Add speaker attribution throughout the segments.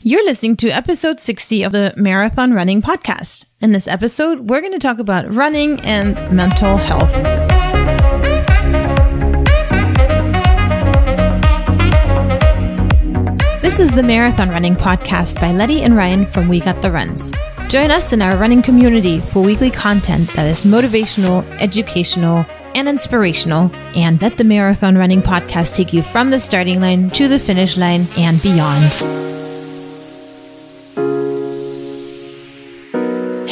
Speaker 1: You're listening to episode 60 of the Marathon Running Podcast. In this episode, we're going to talk about running and mental health. This is the Marathon Running Podcast by Letty and Ryan from We Got the Runs. Join us in our running community for weekly content that is motivational, educational, and inspirational, and let the Marathon Running Podcast take you from the starting line to the finish line and beyond.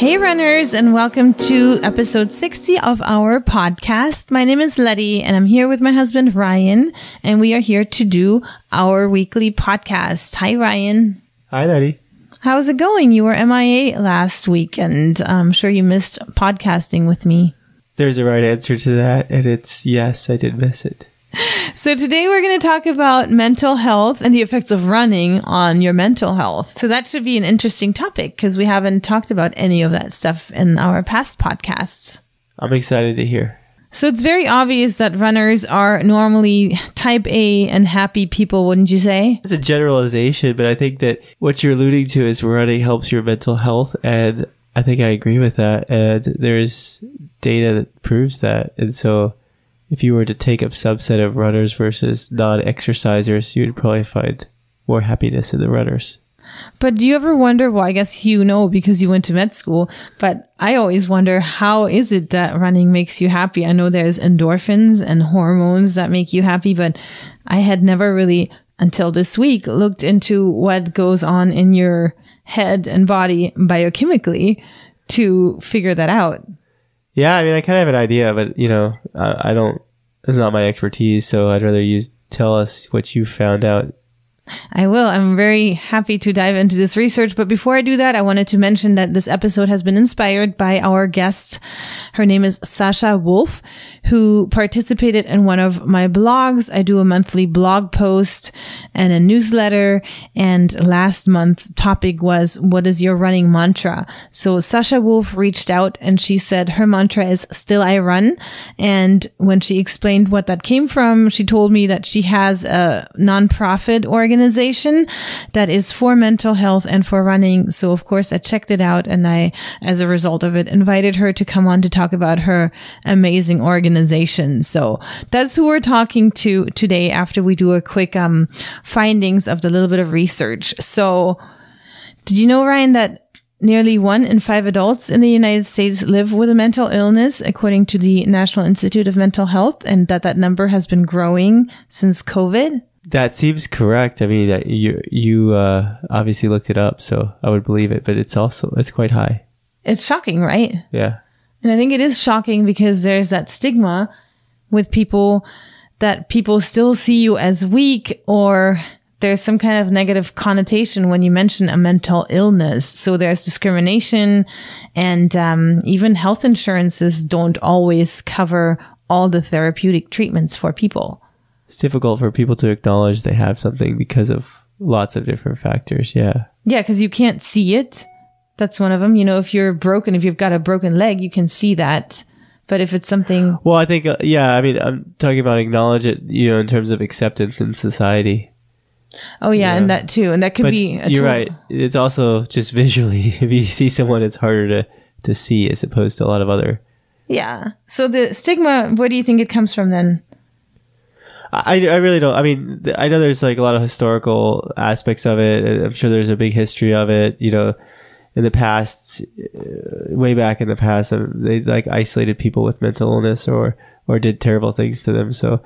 Speaker 1: Hey, runners, and welcome to episode 60 of our podcast. My name is Letty, and I'm here with my husband, Ryan, and we are here to do our weekly podcast. Hi, Ryan.
Speaker 2: Hi, Letty.
Speaker 1: How's it going? You were MIA last week, and I'm sure you missed podcasting with me.
Speaker 2: There's a right answer to that, and it's yes, I did miss it.
Speaker 1: So today we're going to talk about mental health and the effects of running on your mental health. So that should be an interesting topic because we haven't talked about any of that stuff in our past podcasts.
Speaker 2: I'm excited to hear.
Speaker 1: So it's very obvious that runners are normally type A and happy people, wouldn't you say?
Speaker 2: It's a generalization, but I think that what you're alluding to is running helps your mental health, and I think I agree with that. And there's data that proves that. And so if you were to take a subset of runners versus non-exercisers, you'd probably find more happiness in the runners.
Speaker 1: But do you ever wonder, well, I guess you know because you went to med school, but I always wonder, how is it that running makes you happy? I know there's endorphins and hormones that make you happy, but I had never really, until this week, looked into what goes on in your head and body biochemically to figure that out.
Speaker 2: Yeah, I mean, I kind of have an idea, but you know, I, I don't. It's not my expertise, so I'd rather you tell us what you found out
Speaker 1: I will. I'm very happy to dive into this research. But before I do that, I wanted to mention that this episode has been inspired by our guest. Her name is Sasha Wolff, who participated in one of my blogs. I do a monthly blog post and a newsletter. And last month topic was, what is your running mantra? So Sasha Wolff reached out and she said her mantra is still I run. And when she explained what that came from, she told me that she has a nonprofit organization that is for mental health and for running. So of course I checked it out and I, as a result of it, invited her to come on to talk about her amazing organization organization. So that's who we're talking to today after we do a quick um, findings of the little bit of research. So did you know, Ryan, that nearly one in five adults in the United States live with a mental illness, according to the National Institute of Mental Health, and that that number has been growing since COVID?
Speaker 2: That seems correct. I mean, you you uh, obviously looked it up, so I would believe it. But it's also it's quite high.
Speaker 1: It's shocking, right?
Speaker 2: Yeah.
Speaker 1: And I think it is shocking because there's that stigma with people that people still see you as weak or there's some kind of negative connotation when you mention a mental illness. So there's discrimination and um, even health insurances don't always cover all the therapeutic treatments for people.
Speaker 2: It's difficult for people to acknowledge they have something because of lots of different factors. Yeah.
Speaker 1: Yeah, because you can't see it. That's one of them. You know, if you're broken, if you've got a broken leg, you can see that. But if it's something,
Speaker 2: well, I think, uh, yeah, I mean, I'm talking about acknowledge it, you know, in terms of acceptance in society.
Speaker 1: Oh yeah, yeah. and that too, and that could
Speaker 2: but
Speaker 1: be.
Speaker 2: you're tool. right. It's also just visually. If you see someone, it's harder to to see as opposed to a lot of other.
Speaker 1: Yeah. So the stigma, where do you think it comes from then?
Speaker 2: I, I really don't. I mean, I know there's like a lot of historical aspects of it. I'm sure there's a big history of it. You know, in the past, uh, way back in the past, uh, they like isolated people with mental illness or or did terrible things to them. So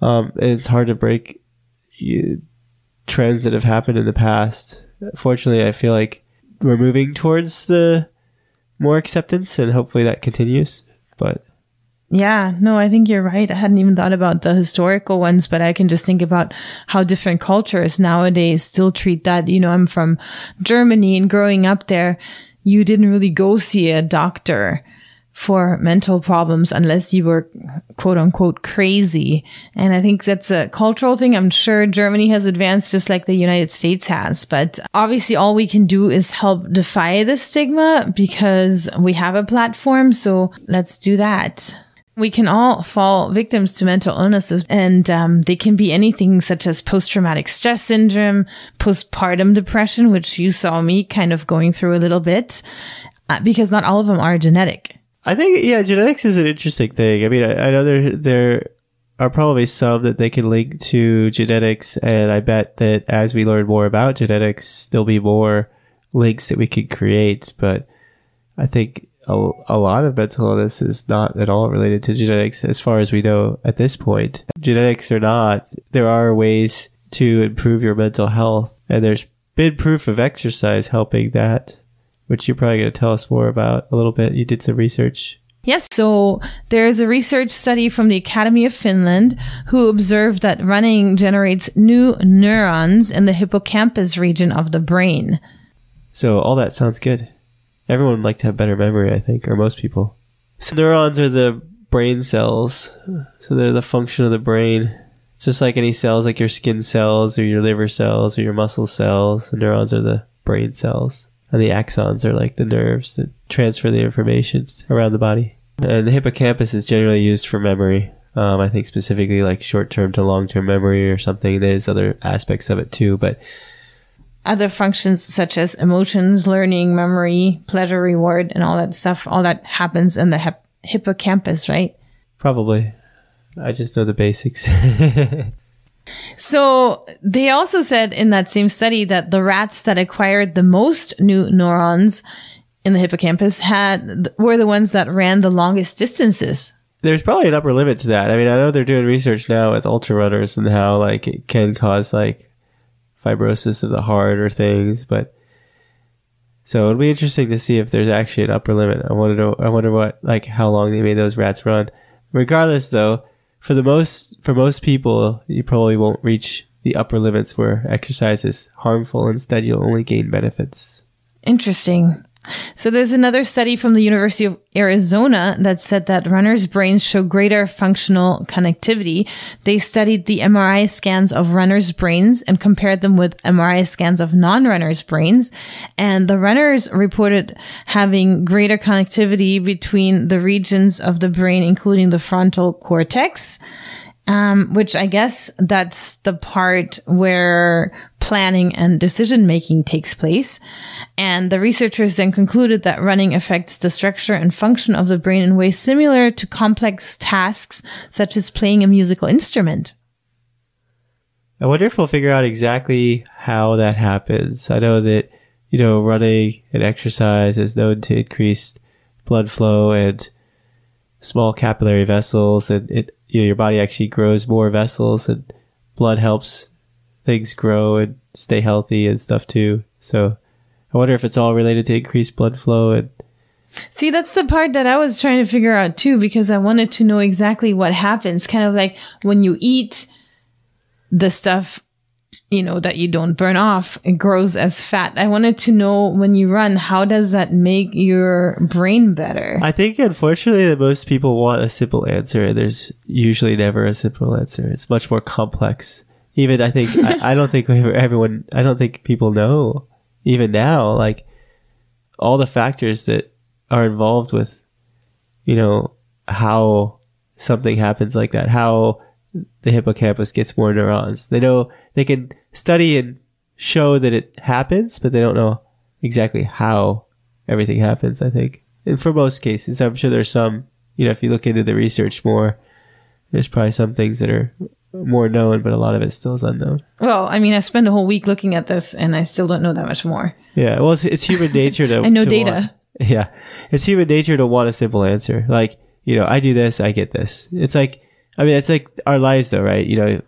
Speaker 2: um, it's hard to break trends that have happened in the past. Fortunately, I feel like we're moving towards the more acceptance, and hopefully that continues. But
Speaker 1: Yeah, no, I think you're right. I hadn't even thought about the historical ones, but I can just think about how different cultures nowadays still treat that. You know, I'm from Germany and growing up there, you didn't really go see a doctor for mental problems unless you were quote unquote crazy. And I think that's a cultural thing. I'm sure Germany has advanced just like the United States has, but obviously all we can do is help defy the stigma because we have a platform. So let's do that. We can all fall victims to mental illnesses, and um, they can be anything such as post traumatic stress syndrome, postpartum depression, which you saw me kind of going through a little bit, uh, because not all of them are genetic.
Speaker 2: I think yeah, genetics is an interesting thing. I mean, I, I know there there are probably some that they can link to genetics, and I bet that as we learn more about genetics, there'll be more links that we can create. But I think a, a lot of mental illness is not at all related to genetics, as far as we know at this point. Genetics or not, there are ways to improve your mental health, and there's been proof of exercise helping that which you're probably going to tell us more about a little bit. You did some research.
Speaker 1: Yes. So there's a research study from the Academy of Finland who observed that running generates new neurons in the hippocampus region of the brain.
Speaker 2: So all that sounds good. Everyone would like to have better memory, I think, or most people. So neurons are the brain cells. So they're the function of the brain. It's just like any cells, like your skin cells or your liver cells or your muscle cells. The neurons are the brain cells and the axons are like the nerves that transfer the information around the body. And the hippocampus is generally used for memory. Um, I think specifically like short term to long term memory or something. There's other aspects of it too, but
Speaker 1: other functions such as emotions, learning, memory, pleasure, reward, and all that stuff, all that happens in the hip- hippocampus, right?
Speaker 2: Probably. I just know the basics.
Speaker 1: So they also said in that same study that the rats that acquired the most new neurons in the hippocampus had were the ones that ran the longest distances.
Speaker 2: There's probably an upper limit to that. I mean, I know they're doing research now with ultra runners and how like it can cause like fibrosis of the heart or things, but so it'll be interesting to see if there's actually an upper limit. I wonder I wonder what like how long they made those rats run. Regardless though, for the most for most people, you probably won't reach the upper limits where exercise is harmful. Instead, you'll only gain benefits.
Speaker 1: Interesting. So there's another study from the University of Arizona that said that runners' brains show greater functional connectivity. They studied the MRI scans of runners' brains and compared them with MRI scans of non-runners' brains. And the runners reported having greater connectivity between the regions of the brain, including the frontal cortex um, which I guess that's the part where planning and decision making takes place. And the researchers then concluded that running affects the structure and function of the brain in ways similar to complex tasks such as playing a musical instrument.
Speaker 2: I wonder if we'll figure out exactly how that happens. I know that, you know, running and exercise is known to increase blood flow and small capillary vessels and it you know, your body actually grows more vessels and blood helps things grow and stay healthy and stuff too. So I wonder if it's all related to increased blood flow and
Speaker 1: See, that's the part that I was trying to figure out too, because I wanted to know exactly what happens. Kind of like when you eat the stuff you know, that you don't burn off, it grows as fat. I wanted to know when you run, how does that make your brain better?
Speaker 2: I think unfortunately that most people want a simple answer. There's usually never a simple answer. It's much more complex. Even I think, I, I don't think everyone, I don't think people know even now, like all the factors that are involved with, you know, how something happens like that, how the hippocampus gets more neurons. They know they can study and show that it happens, but they don't know exactly how everything happens, I think. And for most cases, I'm sure there's some, you know, if you look into the research more, there's probably some things that are more known, but a lot of it still is unknown.
Speaker 1: Well, I mean, I spent a whole week looking at this and I still don't know that much more.
Speaker 2: Yeah. Well, it's, it's human nature to.
Speaker 1: I know
Speaker 2: to
Speaker 1: data.
Speaker 2: Want, yeah. It's human nature to want a simple answer. Like, you know, I do this, I get this. It's like, I mean, it's like our lives though, right? You know,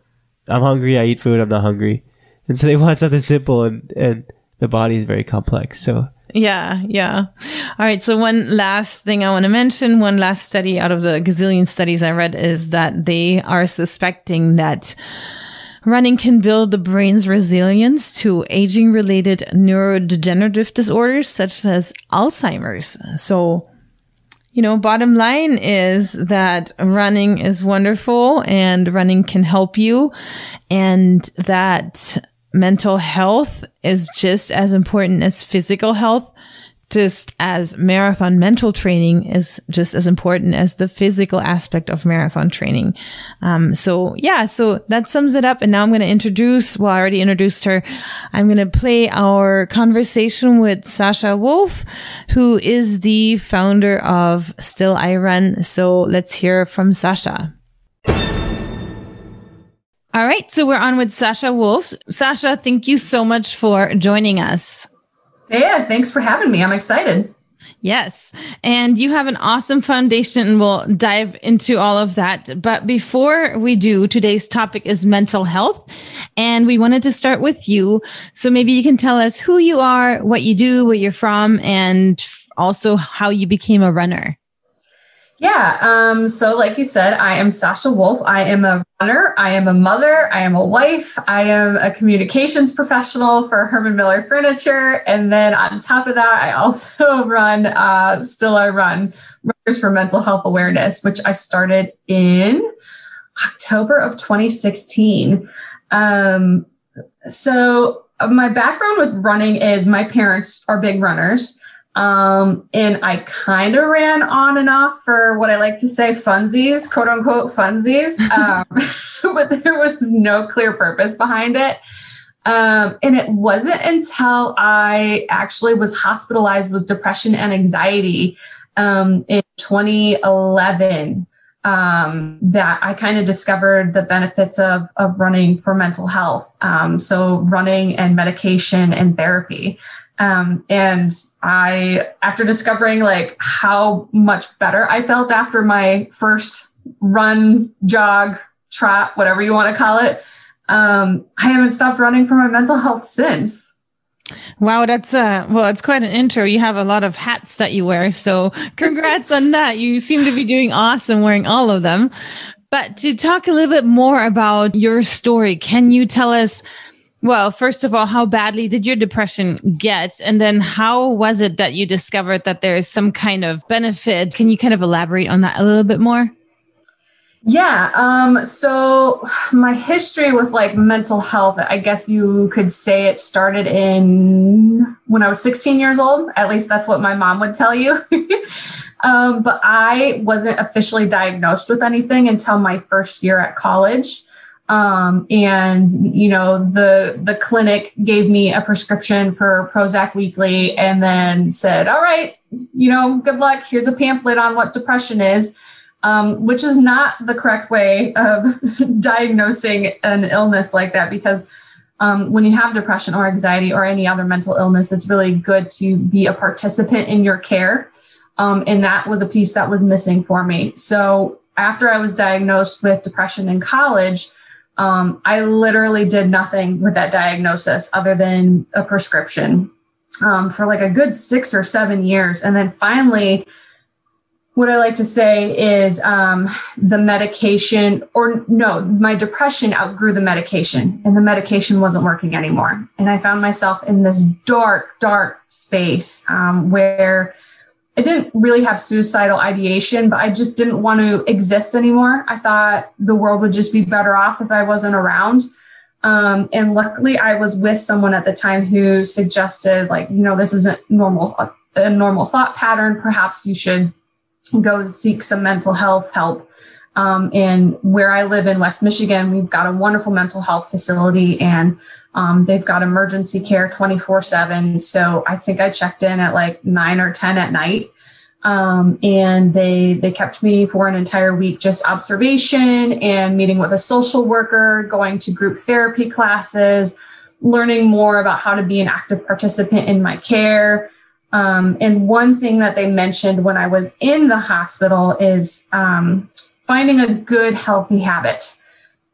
Speaker 2: I'm hungry, I eat food, I'm not hungry. And so they want something simple and, and the body is very complex. So
Speaker 1: Yeah, yeah. All right. So one last thing I want to mention, one last study out of the gazillion studies I read is that they are suspecting that running can build the brain's resilience to aging related neurodegenerative disorders such as Alzheimer's. So, you know, bottom line is that running is wonderful and running can help you and that mental health is just as important as physical health just as marathon mental training is just as important as the physical aspect of marathon training. Um, so yeah, so that sums it up. And now I'm going to introduce, well, I already introduced her. I'm going to play our conversation with Sasha Wolff, who is the founder of Still I Run. So let's hear from Sasha. All right. So we're on with Sasha Wolff. Sasha, thank you so much for joining us.
Speaker 3: Yeah, thanks for having me. I'm excited.
Speaker 1: Yes. And you have an awesome foundation and we'll dive into all of that. But before we do, today's topic is mental health. And we wanted to start with you. So maybe you can tell us who you are, what you do, where you're from, and also how you became a runner.
Speaker 3: Yeah. Um, so, like you said, I am Sasha Wolff. I am a runner. I am a mother. I am a wife. I am a communications professional for Herman Miller Furniture. And then on top of that, I also run uh, Still I Run Runners for Mental Health Awareness, which I started in October of 2016. Um, so, my background with running is my parents are big runners. Um, and I kind of ran on and off for what I like to say funsies, quote unquote funsies, um, but there was no clear purpose behind it. Um, and it wasn't until I actually was hospitalized with depression and anxiety um, in 2011 um, that I kind of discovered the benefits of, of running for mental health. Um, so, running and medication and therapy. Um, and I, after discovering like how much better I felt after my first run, jog, trot, whatever you want to call it, um, I haven't stopped running for my mental health since.
Speaker 1: Wow, that's uh well, it's quite an intro. You have a lot of hats that you wear, so congrats on that. You seem to be doing awesome wearing all of them. But to talk a little bit more about your story, can you tell us well, first of all, how badly did your depression get? And then how was it that you discovered that there is some kind of benefit? Can you kind of elaborate on that a little bit more?
Speaker 3: Yeah. Um, so my history with like mental health, I guess you could say it started in when I was 16 years old. At least that's what my mom would tell you. um, but I wasn't officially diagnosed with anything until my first year at college. Um, and you know the the clinic gave me a prescription for Prozac weekly, and then said, "All right, you know, good luck. Here's a pamphlet on what depression is." Um, which is not the correct way of diagnosing an illness like that because um, when you have depression or anxiety or any other mental illness, it's really good to be a participant in your care. Um, and that was a piece that was missing for me. So after I was diagnosed with depression in college, um, I literally did nothing with that diagnosis other than a prescription um, for like a good six or seven years. And then finally, what I like to say is um, the medication, or no, my depression outgrew the medication and the medication wasn't working anymore. And I found myself in this dark, dark space um, where I didn't really have suicidal ideation, but I just didn't want to exist anymore. I thought the world would just be better off if I wasn't around. Um, and luckily, I was with someone at the time who suggested, like, you know, this isn't normal a, a normal thought pattern. Perhaps you should go seek some mental health help. Um, and where I live in West Michigan, we've got a wonderful mental health facility, and um, they've got emergency care 24 7. So I think I checked in at like nine or 10 at night. Um, and they they kept me for an entire week just observation and meeting with a social worker going to group therapy classes learning more about how to be an active participant in my care um, and one thing that they mentioned when i was in the hospital is um, finding a good healthy habit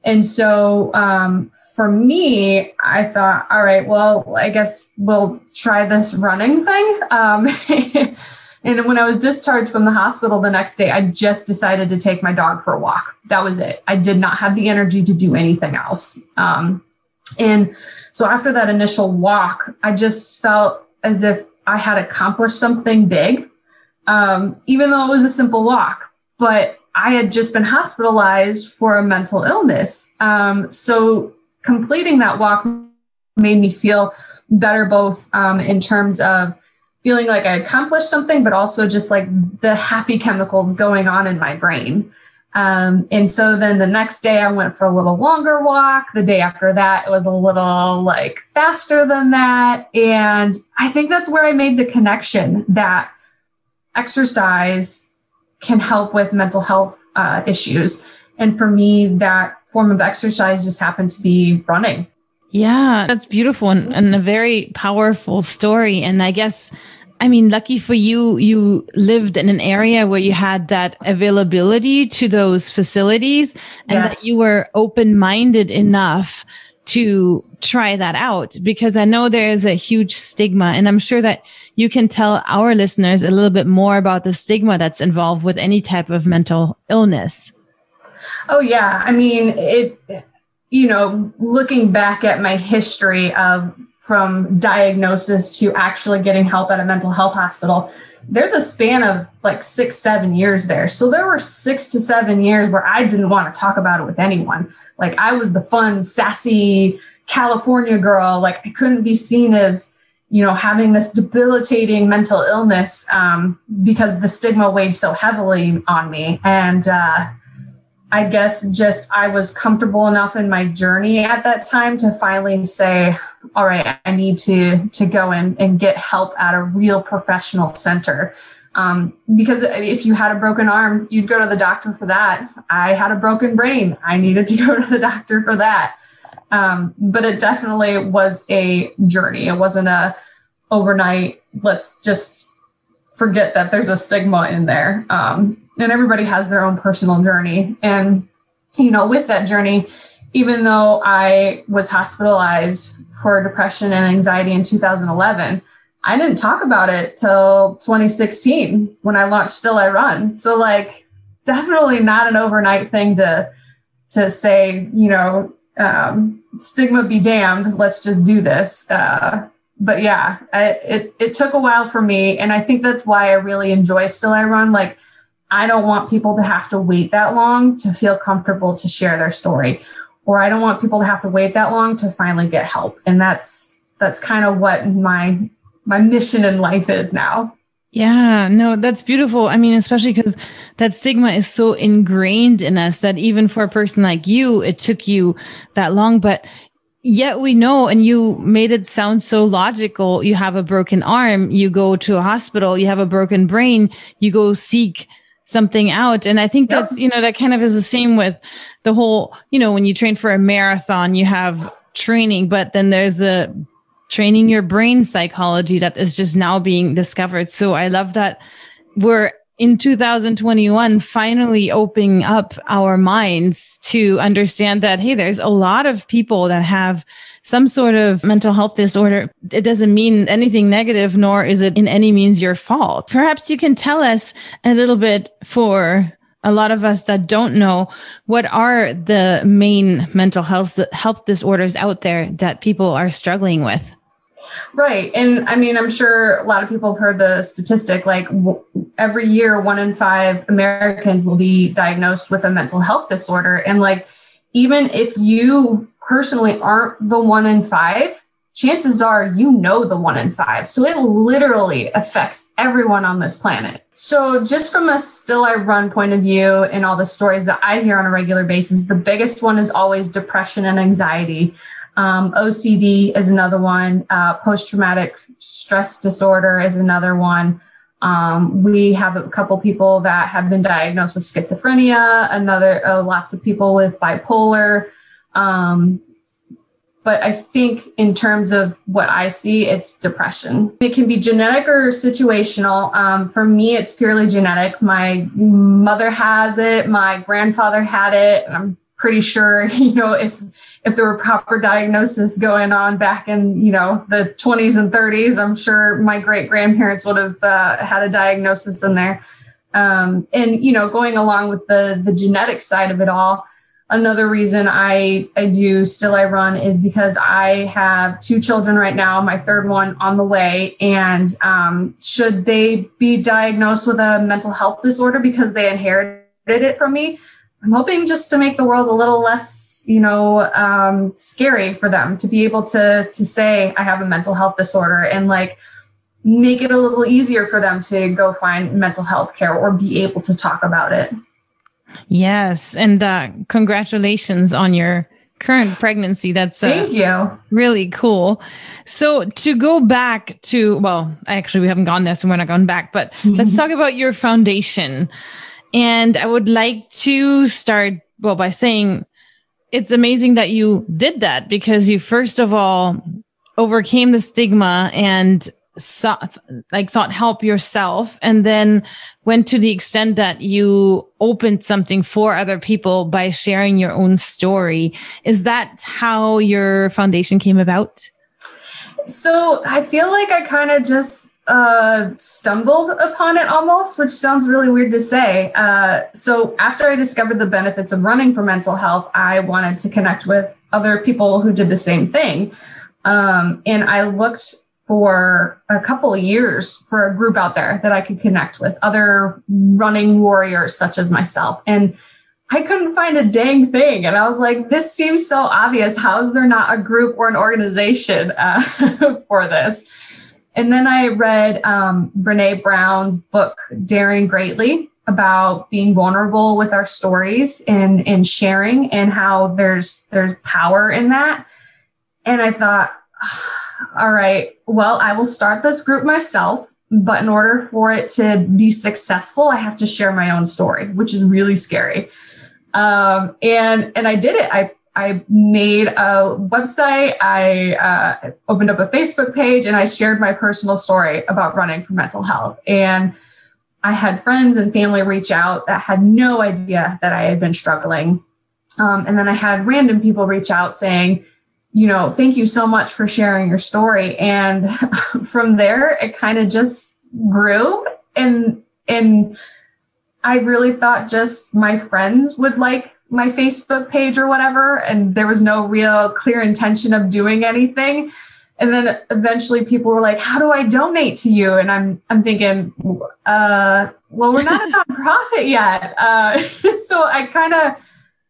Speaker 3: And so um, for me, I thought, all right, well, I guess we'll try this running thing. Um, and when I was discharged from the hospital the next day, I just decided to take my dog for a walk. That was it. I did not have the energy to do anything else. Um, and so after that initial walk, I just felt as if I had accomplished something big, um, even though it was a simple walk. But I had just been hospitalized for a mental illness. Um, so completing that walk made me feel better, both um, in terms of feeling like I accomplished something, but also just like the happy chemicals going on in my brain. Um, and so then the next day I went for a little longer walk. The day after that, it was a little like faster than that. And I think that's where I made the connection that exercise can help with mental health uh, issues. And for me, that form of exercise just happened to be running.
Speaker 1: Yeah, that's beautiful and, and a very powerful story. And I guess I mean, lucky for you, you lived in an area where you had that availability to those facilities and yes. that you were open minded enough to try that out because I know there is a huge stigma and I'm sure that you can tell our listeners a little bit more about the stigma that's involved with any type of mental illness.
Speaker 3: Oh yeah, I mean it you know, looking back at my history of from diagnosis to actually getting help at a mental health hospital, there's a span of like six, seven years there. So there were six to seven years where I didn't want to talk about it with anyone. Like I was the fun, sassy California girl. Like I couldn't be seen as, you know, having this debilitating mental illness um, because the stigma weighed so heavily on me. And uh, I guess just I was comfortable enough in my journey at that time to finally say, all right, I need to to go in and get help at a real professional center. Um, because if you had a broken arm, you'd go to the doctor for that. I had a broken brain. I needed to go to the doctor for that. Um, but it definitely was a journey. It wasn't a overnight, let's just forget that there's a stigma in there. Um, and everybody has their own personal journey. And, you know, with that journey, even though I was hospitalized for depression and anxiety in 2011, I didn't talk about it till 2016 when I launched Still I Run. So like definitely not an overnight thing to to say, you know, um, stigma be damned, let's just do this. Uh, but yeah, I, it it took a while for me, and I think that's why I really enjoy Still I Run. Like I don't want people to have to wait that long to feel comfortable to share their story or I don't want people to have to wait that long to finally get help. And that's that's kind of what my my mission in life is now.
Speaker 1: Yeah, no, that's beautiful. I mean, especially because that stigma is so ingrained in us that even for a person like you, it took you that long. But yet we know, and you made it sound so logical. You have a broken arm, you go to a hospital, you have a broken brain, you go seek something out. And I think that's, you know, that kind of is the same with the whole, you know, when you train for a marathon, you have training, but then there's a training your brain psychology that is just now being discovered. So I love that we're in 2021 finally opening up our minds to understand that, hey, there's a lot of people that have some sort of mental health disorder, it doesn't mean anything negative, nor is it in any means your fault. Perhaps you can tell us a little bit for a lot of us that don't know what are the main mental health health disorders out there that people are struggling with.
Speaker 3: Right. And I mean, I'm sure a lot of people have heard the statistic like w- every year, one in five Americans will be diagnosed with a mental health disorder. And like, even if you personally aren't the one in five, chances are you know the one in five. So it literally affects everyone on this planet. So, just from a still I run point of view and all the stories that I hear on a regular basis, the biggest one is always depression and anxiety. Um, OCD is another one. Uh, Post traumatic stress disorder is another one. Um, we have a couple people that have been diagnosed with schizophrenia, another, uh, lots of people with bipolar. Um, but I think in terms of what I see, it's depression. It can be genetic or situational. Um, for me, it's purely genetic. My mother has it, my grandfather had it, I'm pretty sure, you know, if if there were proper diagnosis going on back in, you know, the 20s and 30s, I'm sure my great grandparents would have uh, had a diagnosis in there. Um, and you know, going along with the the genetic side of it all, another reason I I do still I run is because I have two children right now, my third one on the way, and um, should they be diagnosed with a mental health disorder because they inherited it from me, I'm hoping just to make the world a little less, you know, um, scary for them to be able to to say I have a mental health disorder and like make it a little easier for them to go find mental health care or be able to talk about it.
Speaker 1: Yes, and uh, congratulations on your current pregnancy. That's
Speaker 3: uh, thank you.
Speaker 1: Really cool. So to go back to well, actually we haven't gone there, so we're not going back. But let's talk about your foundation. And I would like to start well by saying it's amazing that you did that because you first of all overcame the stigma and sought like sought help yourself and then went to the extent that you opened something for other people by sharing your own story is that how your foundation came about
Speaker 3: so i feel like i kind of just uh, stumbled upon it almost, which sounds really weird to say. Uh, so, after I discovered the benefits of running for mental health, I wanted to connect with other people who did the same thing. Um, and I looked for a couple of years for a group out there that I could connect with, other running warriors such as myself. And I couldn't find a dang thing. And I was like, this seems so obvious. How is there not a group or an organization uh, for this? And then I read um, Brene Brown's book, Daring Greatly, about being vulnerable with our stories and, and sharing and how there's there's power in that. And I thought, all right, well, I will start this group myself. But in order for it to be successful, I have to share my own story, which is really scary. Um, and and I did it. I I made a website. I uh, opened up a Facebook page, and I shared my personal story about running for mental health. And I had friends and family reach out that had no idea that I had been struggling. Um, and then I had random people reach out saying, you know, thank you so much for sharing your story. And from there, it kind of just grew. And, and I really thought just my friends would like my Facebook page or whatever. And there was no real clear intention of doing anything. And then eventually people were like, how do I donate to you? And I'm, I'm thinking, uh, well, we're not a nonprofit yet. Uh, so I kind of,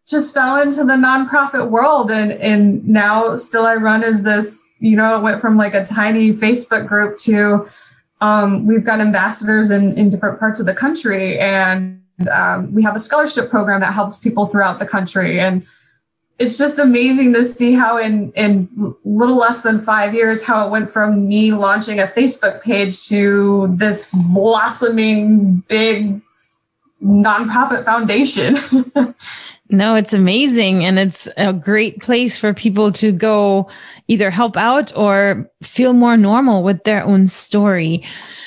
Speaker 3: just fell into the nonprofit world and and now still I run as this, you know, it went from like a tiny Facebook group to um, we've got ambassadors in, in different parts of the country and um, we have a scholarship program that helps people throughout the country. And it's just amazing to see how in in little less than five years how it went from me launching a facebook page to this blossoming big nonprofit foundation
Speaker 1: No, it's amazing. And it's a great place for people to go either help out or feel more normal with their own story.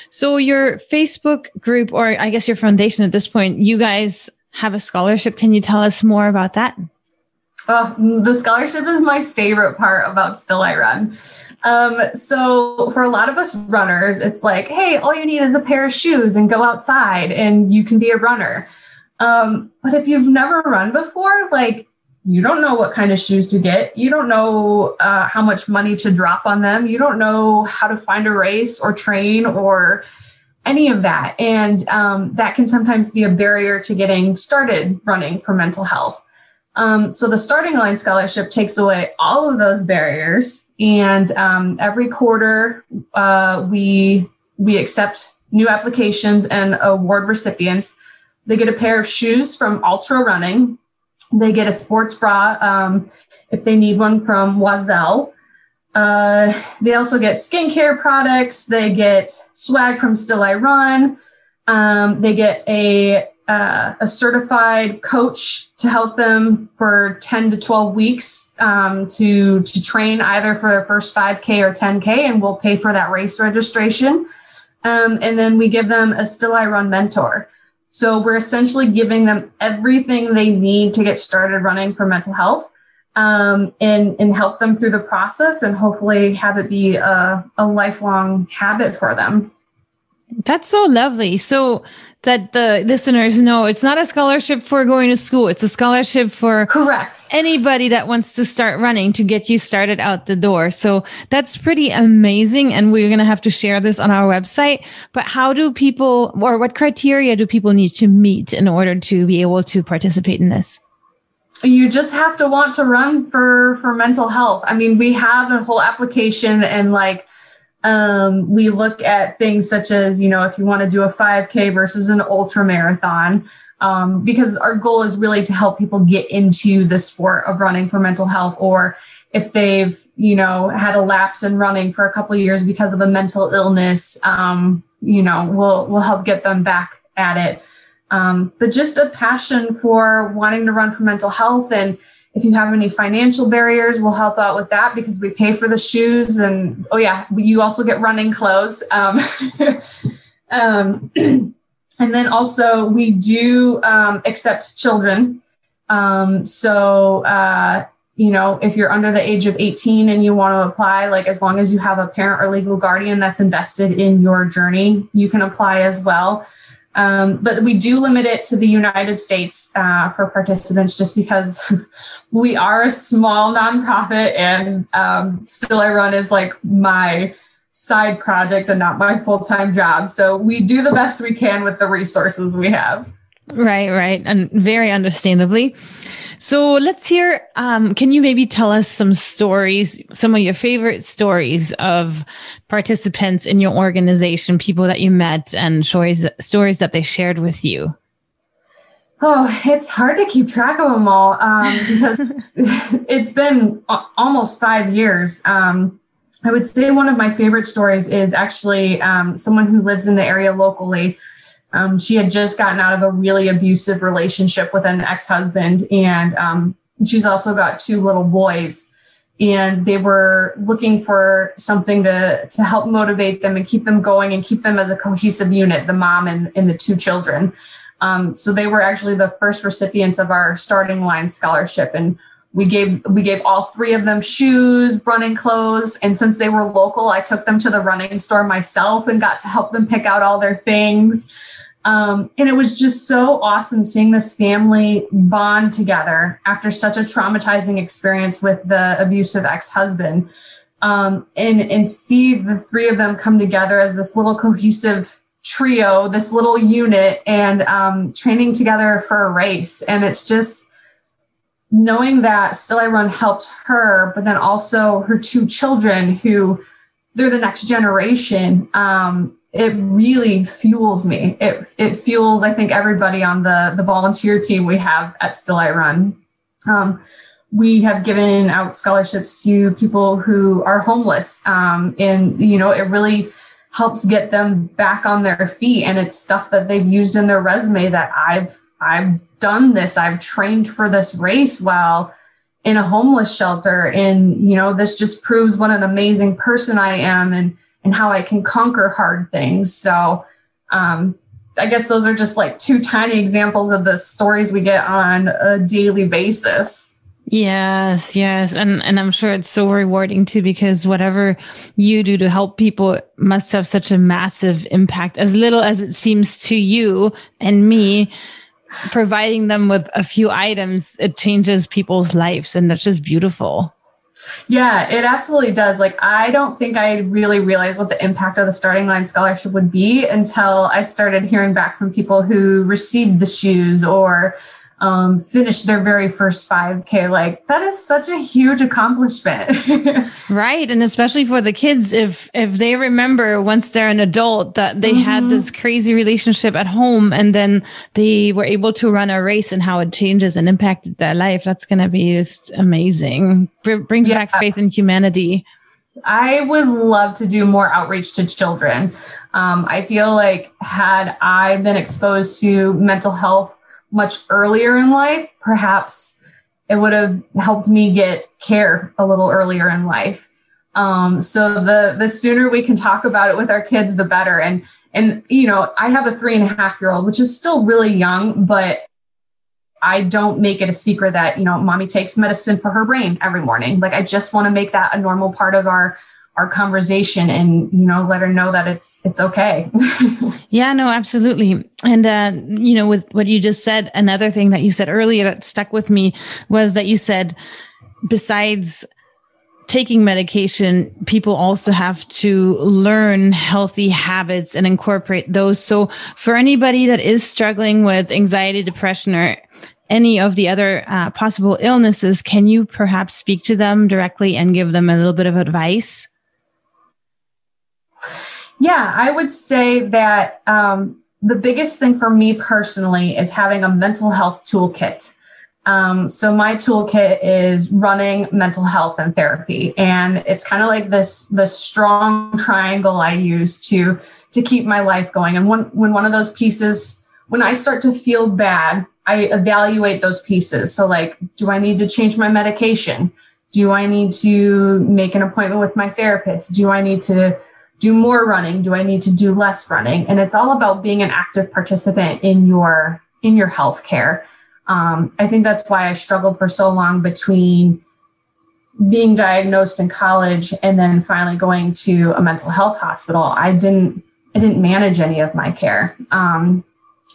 Speaker 1: So your Facebook group, or I guess your foundation at this point, you guys have a scholarship. Can you tell us more about that?
Speaker 3: Oh, the scholarship is my favorite part about Still I Run. Um, so for a lot of us runners, it's like, hey, all you need is a pair of shoes and go outside and you can be a runner. Um, but if you've never run before, like you don't know what kind of shoes to get. You don't know uh, how much money to drop on them. You don't know how to find a race or train or any of that. And um, that can sometimes be a barrier to getting started running for mental health. Um, so the starting line scholarship takes away all of those barriers. And um, every quarter, uh, we we accept new applications and award recipients they get a pair of shoes from Ultra Running. They get a sports bra um, if they need one from Oiselle. Uh, they also get skincare products. They get swag from Still I Run. Um, they get a uh, a certified coach to help them for 10 to 12 weeks um, to to train either for their first 5k or 10k and we'll pay for that race registration um, and then we give them a still i run mentor So we're essentially giving them everything they need to get started running for mental health um, and, and help them through the process and hopefully have it be a, a lifelong habit for them.
Speaker 1: That's so lovely. So that the listeners know it's not a scholarship for going to school. It's a scholarship for
Speaker 3: correct
Speaker 1: anybody that wants to start running to get you started out the door. So that's pretty amazing. And we're going to have to share this on our website. But how do people or what criteria do people need to meet in order to be able to participate in this?
Speaker 3: you just have to want to run for for mental health i mean we have a whole application and like um, we look at things such as, you know, if you want to do a 5K versus an ultra marathon, um, because our goal is really to help people get into the sport of running for mental health, or if they've, you know, had a lapse in running for a couple of years because of a mental illness, um, you know, we'll we'll help get them back at it. Um, but just a passion for wanting to run for mental health and if you have any financial barriers, we'll help out with that because we pay for the shoes. And oh, yeah, you also get running clothes. Um, um, and then also, we do um, accept children. Um, so, uh, you know, if you're under the age of 18 and you want to apply, like as long as you have a parent or legal guardian that's invested in your journey, you can apply as well. Um, but we do limit it to the United States uh, for participants just because we are a small nonprofit and um, Still I Run is like my side project and not my full time job. So we do the best we can with the resources we have.
Speaker 1: Right, right. And very understandably. So let's hear. Um, can you maybe tell us some stories, some of your favorite stories of participants in your organization, people that you met, and stories stories that they shared with you?
Speaker 3: Oh, it's hard to keep track of them all um, because it's been almost five years. Um, I would say one of my favorite stories is actually um, someone who lives in the area locally. Um, she had just gotten out of a really abusive relationship with an ex husband, and um, she's also got two little boys. And they were looking for something to, to help motivate them and keep them going and keep them as a cohesive unit, the mom and, and the two children. Um, so they were actually the first recipients of our starting line scholarship. And we gave we gave all three of them shoes running clothes and since they were local i took them to the running store myself and got to help them pick out all their things um, and it was just so awesome seeing this family bond together after such a traumatizing experience with the abusive ex-husband. Um, and and see the three of them come together as this little cohesive trio this little unit and um, training together for a race. And it's just knowing that still i run helped her but then also her two children who they're the next generation um, it really fuels me. It it fuels, I think, everybody on the the volunteer team we have at Still I Run. Um, we have given out scholarships to people who are homeless, um, and you know, it really helps get them back on their feet. And it's stuff that they've used in their resume that I've I've done this. I've trained for this race while in a homeless shelter, and you know, this just proves what an amazing person I am and and how I can conquer hard things. So, um, I guess those are just like two tiny examples of the stories we get on a daily basis.
Speaker 1: Yes, yes. And and I'm sure it's so rewarding too because whatever you do to help people must have such a massive impact as little as it seems to you and me providing them with a few items it changes people's lives and that's just beautiful.
Speaker 3: Yeah, it absolutely does. Like, I don't think I really realized what the impact of the starting line scholarship would be until I started hearing back from people who received the shoes or um, finish their very first 5K. Like that is such a huge accomplishment.
Speaker 1: right. And especially for the kids, if if they remember once they're an adult that they mm-hmm. had this crazy relationship at home and then they were able to run a race and how it changes and impacted their life, that's gonna be just amazing. Br- brings yeah. back faith in humanity.
Speaker 3: I would love to do more outreach to children. Um, I feel like had I been exposed to mental health much earlier in life, perhaps it would have helped me get care a little earlier in life. Um, so the the sooner we can talk about it with our kids, the better. And and you know, I have a three and a half year old, which is still really young, but I don't make it a secret that, you know, mommy takes medicine for her brain every morning. Like I just want to make that a normal part of our our conversation and you know let her know that it's it's okay
Speaker 1: yeah no absolutely and uh you know with what you just said another thing that you said earlier that stuck with me was that you said besides taking medication, people also have to learn healthy habits and incorporate those. So for anybody that is struggling with anxiety, depression, or any of the other uh, possible illnesses, can you perhaps speak to them directly and give them a little bit of advice?
Speaker 3: Yeah, I would say that um, the biggest thing for me personally is having a mental health toolkit. Um, so my toolkit is running mental health and therapy, and it's kind of like this the strong triangle I use to to keep my life going. And when when one of those pieces, when I start to feel bad, I evaluate those pieces. So like, do I need to change my medication? Do I need to make an appointment with my therapist? Do I need to do more running? Do I need to do less running? And it's all about being an active participant in your in your health care. Um, I think that's why I struggled for so long between being diagnosed in college and then finally going to a mental health hospital. I didn't I didn't manage any of my care. Um,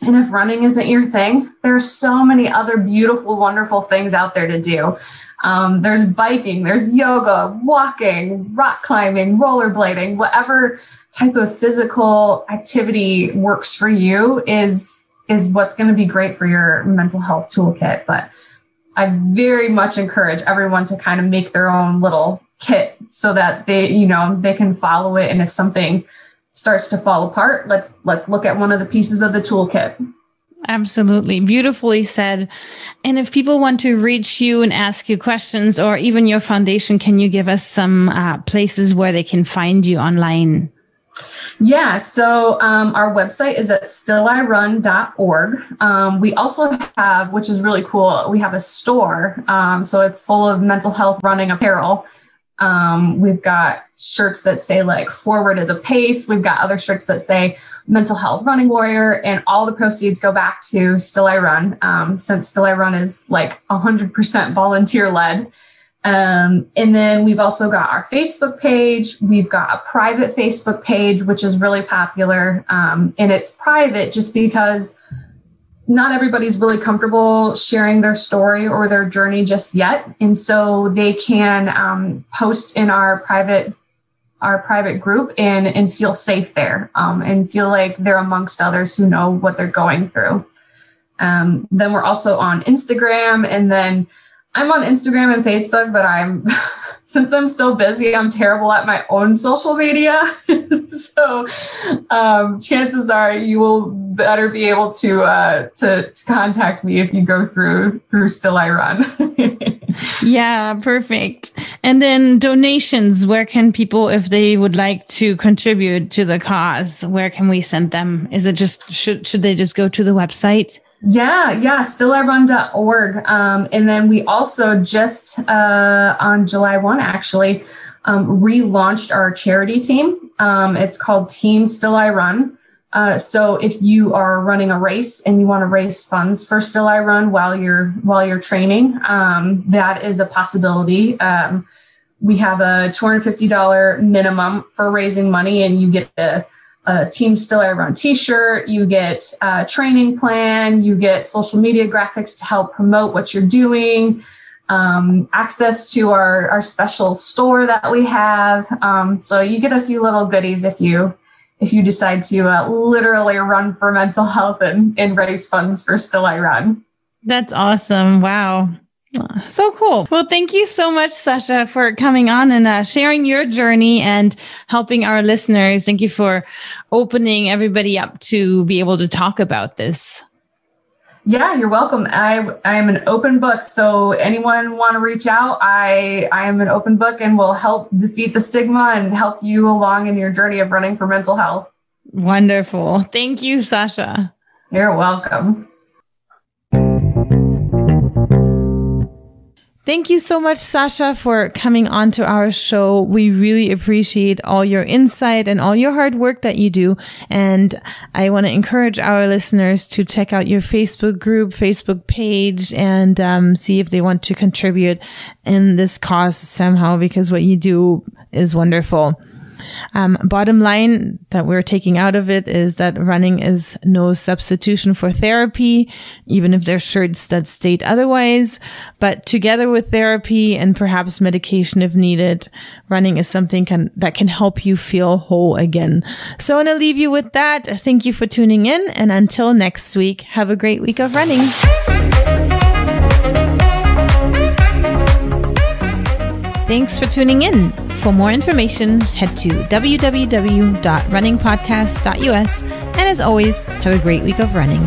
Speaker 3: and if running isn't your thing, there's so many other beautiful, wonderful things out there to do. Um, there's biking, there's yoga, walking, rock climbing, rollerblading, whatever type of physical activity works for you is is what's going to be great for your mental health toolkit. But I very much encourage everyone to kind of make their own little kit so that they, you know, they can follow it. And if something starts to fall apart, let's let's look at one of the pieces of the toolkit.
Speaker 1: Absolutely. Beautifully said. And if people want to reach you and ask you questions or even your foundation, can you give us some uh, places where they can find you online?
Speaker 3: Yeah, so um, our website is at stillirun.org. Um, we also have, which is really cool, we have a store. Um, so it's full of mental health running apparel. Um, we've got shirts that say like forward as a pace. We've got other shirts that say mental health running warrior, and all the proceeds go back to Still I Run, um, since Still I Run is like 100% volunteer led. Um, and then we've also got our Facebook page. We've got a private Facebook page, which is really popular. Um, and it's private just because not everybody's really comfortable sharing their story or their journey just yet. And so they can um, post in our private our private group and and feel safe there um, and feel like they're amongst others who know what they're going through. Um, then we're also on Instagram and then I'm on Instagram and Facebook, but I'm since I'm so busy, I'm terrible at my own social media. so um, chances are you will better be able to, uh, to to contact me if you go through through Still I Run.
Speaker 1: yeah, perfect. And then donations. Where can people, if they would like to contribute to the cause, where can we send them? Is it just should should they just go to the website?
Speaker 3: Yeah, yeah, stillirun.org. Um, and then we also just uh, on July 1 actually um, relaunched our charity team. Um, it's called Team Still I Run. Uh, so if you are running a race and you want to raise funds for Still I Run while you're while you're training, um, that is a possibility. Um, we have a $250 minimum for raising money, and you get a a Team Still I Run t-shirt, you get a training plan, you get social media graphics to help promote what you're doing, um, access to our, our special store that we have. Um, so you get a few little goodies if you if you decide to uh, literally run for mental health and, and raise funds for Still I Run.
Speaker 1: That's awesome. Wow. So cool. Well, thank you so much, Sasha, for coming on and uh, sharing your journey and helping our listeners. Thank you for opening everybody up to be able to talk about this.
Speaker 3: Yeah, you're welcome. I I am an open book. So anyone want to reach out, I I am an open book and will help defeat the stigma and help you along in your journey of running for mental health.
Speaker 1: Wonderful. Thank you, Sasha.
Speaker 3: You're welcome.
Speaker 1: Thank you so much, Sasha, for coming on to our show. We really appreciate all your insight and all your hard work that you do. And I want to encourage our listeners to check out your Facebook group, Facebook page, and um, see if they want to contribute in this cause somehow, because what you do is wonderful. Um, bottom line that we're taking out of it is that running is no substitution for therapy, even if there's shirts that state otherwise. But together with therapy and perhaps medication if needed, running is something can, that can help you feel whole again. So I want to leave you with that. Thank you for tuning in. And until next week, have a great week of running. Thanks for tuning in. For more information, head to www.runningpodcast.us. And as always, have a great week of running.